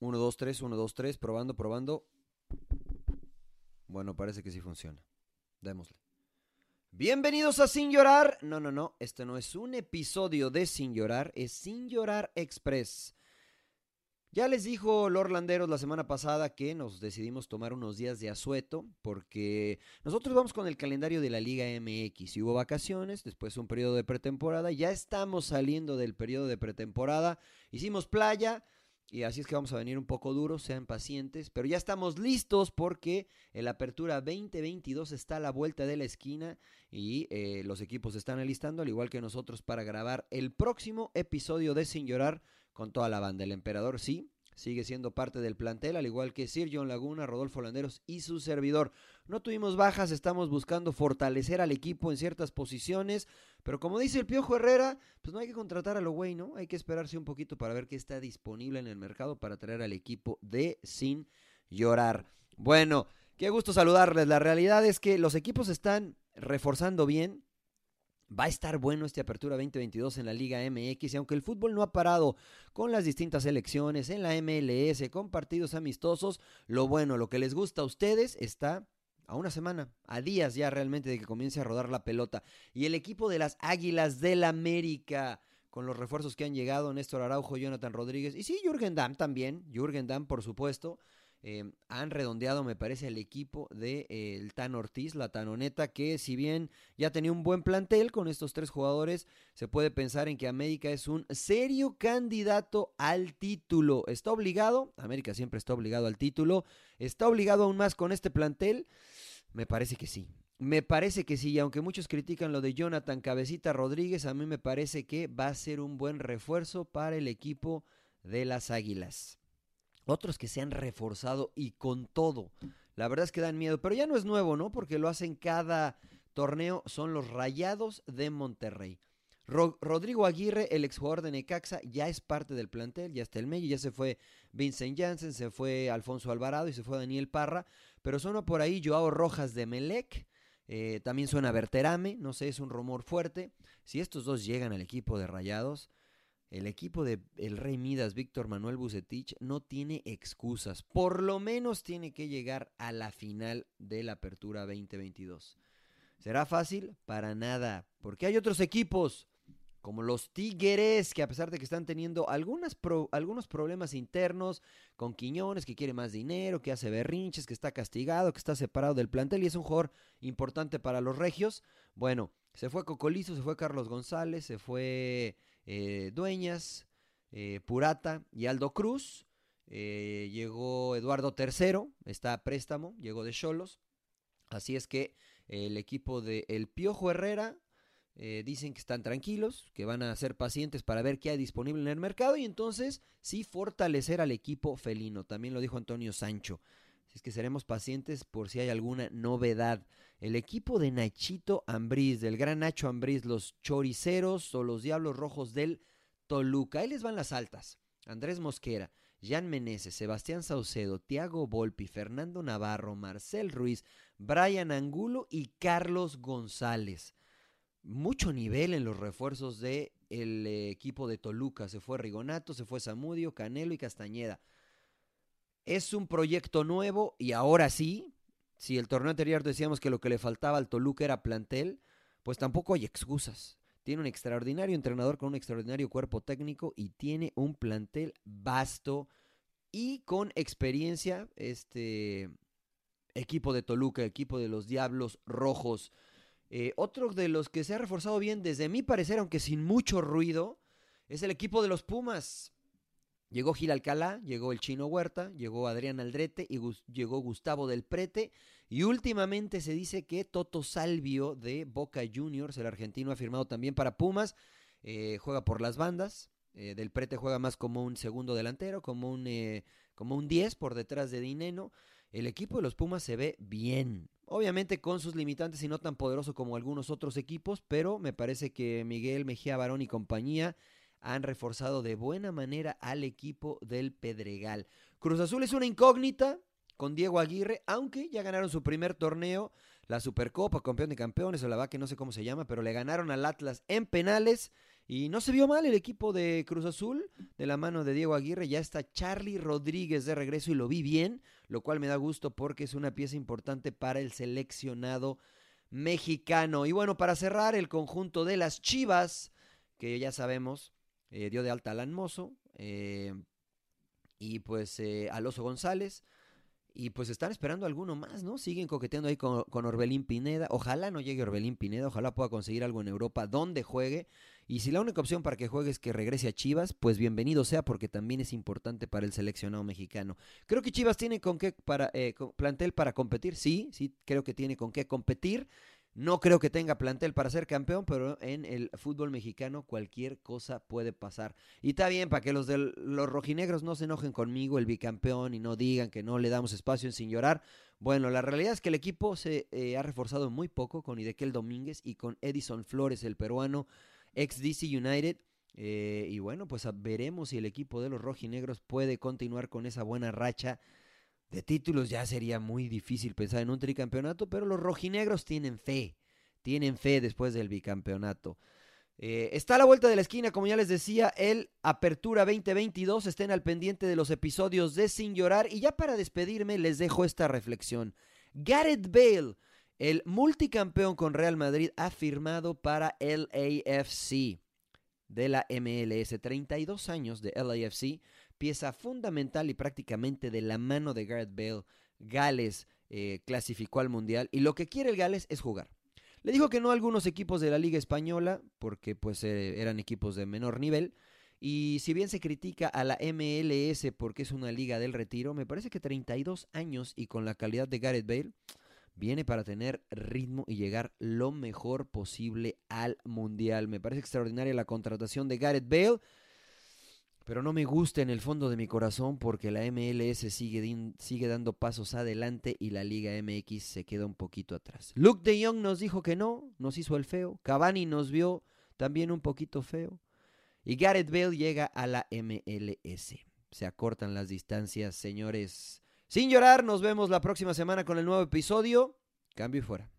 1, 2, 3, 1, 2, 3, probando, probando. Bueno, parece que sí funciona. Démosle. Bienvenidos a Sin Llorar. No, no, no, este no es un episodio de Sin Llorar, es Sin Llorar Express. Ya les dijo Lord Landeros la semana pasada que nos decidimos tomar unos días de asueto porque nosotros vamos con el calendario de la Liga MX hubo vacaciones, después un periodo de pretemporada, ya estamos saliendo del periodo de pretemporada, hicimos playa, y así es que vamos a venir un poco duros, sean pacientes, pero ya estamos listos porque el Apertura 2022 está a la vuelta de la esquina y eh, los equipos están alistando, al igual que nosotros, para grabar el próximo episodio de Sin Llorar con toda la banda. El Emperador sí, sigue siendo parte del plantel, al igual que Sir John Laguna, Rodolfo Landeros y su servidor. No tuvimos bajas, estamos buscando fortalecer al equipo en ciertas posiciones, pero como dice el Piojo Herrera, pues no hay que contratar a lo güey, ¿no? Hay que esperarse un poquito para ver qué está disponible en el mercado para traer al equipo de Sin Llorar. Bueno, qué gusto saludarles. La realidad es que los equipos están reforzando bien. Va a estar bueno este Apertura 2022 en la Liga MX y aunque el fútbol no ha parado con las distintas elecciones en la MLS, con partidos amistosos, lo bueno, lo que les gusta a ustedes está a una semana, a días ya realmente de que comience a rodar la pelota. Y el equipo de las Águilas del América, con los refuerzos que han llegado, Néstor Araujo, Jonathan Rodríguez, y sí, Jürgen Damm también, Jürgen Damm por supuesto, eh, han redondeado, me parece, el equipo de eh, Tan Ortiz, la Tanoneta, que si bien ya tenía un buen plantel con estos tres jugadores, se puede pensar en que América es un serio candidato al título. Está obligado, América siempre está obligado al título, está obligado aún más con este plantel. Me parece que sí. Me parece que sí, y aunque muchos critican lo de Jonathan Cabecita Rodríguez, a mí me parece que va a ser un buen refuerzo para el equipo de las Águilas. Otros que se han reforzado y con todo. La verdad es que dan miedo, pero ya no es nuevo, ¿no? Porque lo hacen cada torneo, son los Rayados de Monterrey. Rodrigo Aguirre, el exjugador de Necaxa, ya es parte del plantel, ya está el medio, ya se fue Vincent Janssen, se fue Alfonso Alvarado y se fue Daniel Parra, pero suena por ahí Joao Rojas de Melec, eh, también suena Berterame, no sé, es un rumor fuerte. Si estos dos llegan al equipo de Rayados, el equipo de el Rey Midas, Víctor Manuel Bucetich, no tiene excusas. Por lo menos tiene que llegar a la final de la Apertura 2022. ¿Será fácil? Para nada, porque hay otros equipos como los Tigres, que a pesar de que están teniendo algunos problemas internos con Quiñones, que quiere más dinero, que hace berrinches, que está castigado, que está separado del plantel y es un jugador importante para los regios. Bueno, se fue Cocolizo, se fue Carlos González, se fue eh, Dueñas, eh, Purata y Aldo Cruz. Eh, llegó Eduardo III, está a préstamo, llegó de Cholos. Así es que el equipo de El Piojo Herrera eh, dicen que están tranquilos, que van a ser pacientes para ver qué hay disponible en el mercado y entonces sí fortalecer al equipo felino. También lo dijo Antonio Sancho. Así es que seremos pacientes por si hay alguna novedad. El equipo de Nachito Ambriz, del gran Nacho Ambriz, los choriceros o los diablos rojos del Toluca. Ahí les van las altas. Andrés Mosquera, Jan Meneses, Sebastián Saucedo, Tiago Volpi, Fernando Navarro, Marcel Ruiz, Brian Angulo y Carlos González mucho nivel en los refuerzos del el equipo de Toluca. Se fue Rigonato, se fue Zamudio, Canelo y Castañeda. Es un proyecto nuevo y ahora sí, si el torneo anterior decíamos que lo que le faltaba al Toluca era plantel, pues tampoco hay excusas. Tiene un extraordinario entrenador con un extraordinario cuerpo técnico y tiene un plantel vasto y con experiencia este equipo de Toluca, equipo de los Diablos Rojos. Eh, otro de los que se ha reforzado bien, desde mi parecer, aunque sin mucho ruido, es el equipo de los Pumas. Llegó Gil Alcalá, llegó el Chino Huerta, llegó Adrián Aldrete y llegó Gustavo del Prete. Y últimamente se dice que Toto Salvio de Boca Juniors, el argentino, ha firmado también para Pumas. Eh, juega por las bandas. Eh, del Prete juega más como un segundo delantero, como un, como un 10 por detrás de Dineno. El equipo de los Pumas se ve bien. Obviamente con sus limitantes y no tan poderoso como algunos otros equipos, pero me parece que Miguel Mejía Barón y compañía han reforzado de buena manera al equipo del Pedregal. Cruz Azul es una incógnita con Diego Aguirre, aunque ya ganaron su primer torneo, la Supercopa, campeón de campeones, o la que no sé cómo se llama, pero le ganaron al Atlas en penales Y no se vio mal el equipo de Cruz Azul, de la mano de Diego Aguirre. Ya está Charlie Rodríguez de regreso y lo vi bien, lo cual me da gusto porque es una pieza importante para el seleccionado mexicano. Y bueno, para cerrar, el conjunto de las Chivas, que ya sabemos, eh, dio de alta a Alan eh, y pues eh, Aloso González. Y pues están esperando alguno más, ¿no? Siguen coqueteando ahí con, con, Orbelín Pineda. Ojalá no llegue Orbelín Pineda, ojalá pueda conseguir algo en Europa donde juegue. Y si la única opción para que juegue es que regrese a Chivas, pues bienvenido sea porque también es importante para el seleccionado mexicano. Creo que Chivas tiene con qué para eh, plantel para competir, sí, sí, creo que tiene con qué competir. No creo que tenga plantel para ser campeón, pero en el fútbol mexicano cualquier cosa puede pasar. Y está bien para que los de los rojinegros no se enojen conmigo, el bicampeón, y no digan que no le damos espacio en sin llorar. Bueno, la realidad es que el equipo se eh, ha reforzado muy poco con Idequel Domínguez y con Edison Flores, el peruano, ex DC United. Eh, y bueno, pues veremos si el equipo de los rojinegros puede continuar con esa buena racha de títulos. Ya sería muy difícil pensar en un tricampeonato, pero los rojinegros tienen fe, tienen fe después del bicampeonato. Eh, está a la vuelta de la esquina, como ya les decía, el Apertura 2022. Estén al pendiente de los episodios de Sin Llorar. Y ya para despedirme, les dejo esta reflexión. Gareth Bale el multicampeón con Real Madrid ha firmado para LAFC de la MLS. 32 años de LAFC, pieza fundamental y prácticamente de la mano de Gareth Bale. Gales eh, clasificó al Mundial y lo que quiere el Gales es jugar. Le dijo que no a algunos equipos de la Liga Española, porque pues eh, eran equipos de menor nivel. Y si bien se critica a la MLS porque es una liga del retiro, me parece que 32 años y con la calidad de Gareth Bale, viene para tener ritmo y llegar lo mejor posible al Mundial. Me parece extraordinaria la contratación de Gareth Bale, pero no me gusta en el fondo de mi corazón porque la MLS sigue, sigue dando pasos adelante y la Liga MX se queda un poquito atrás. Luke de Jong nos dijo que no, nos hizo el feo. Cavani nos vio también un poquito feo. Y Gareth Bale llega a la MLS. Se acortan las distancias, señores sin llorar, nos vemos la próxima semana con el nuevo episodio. Cambio y fuera.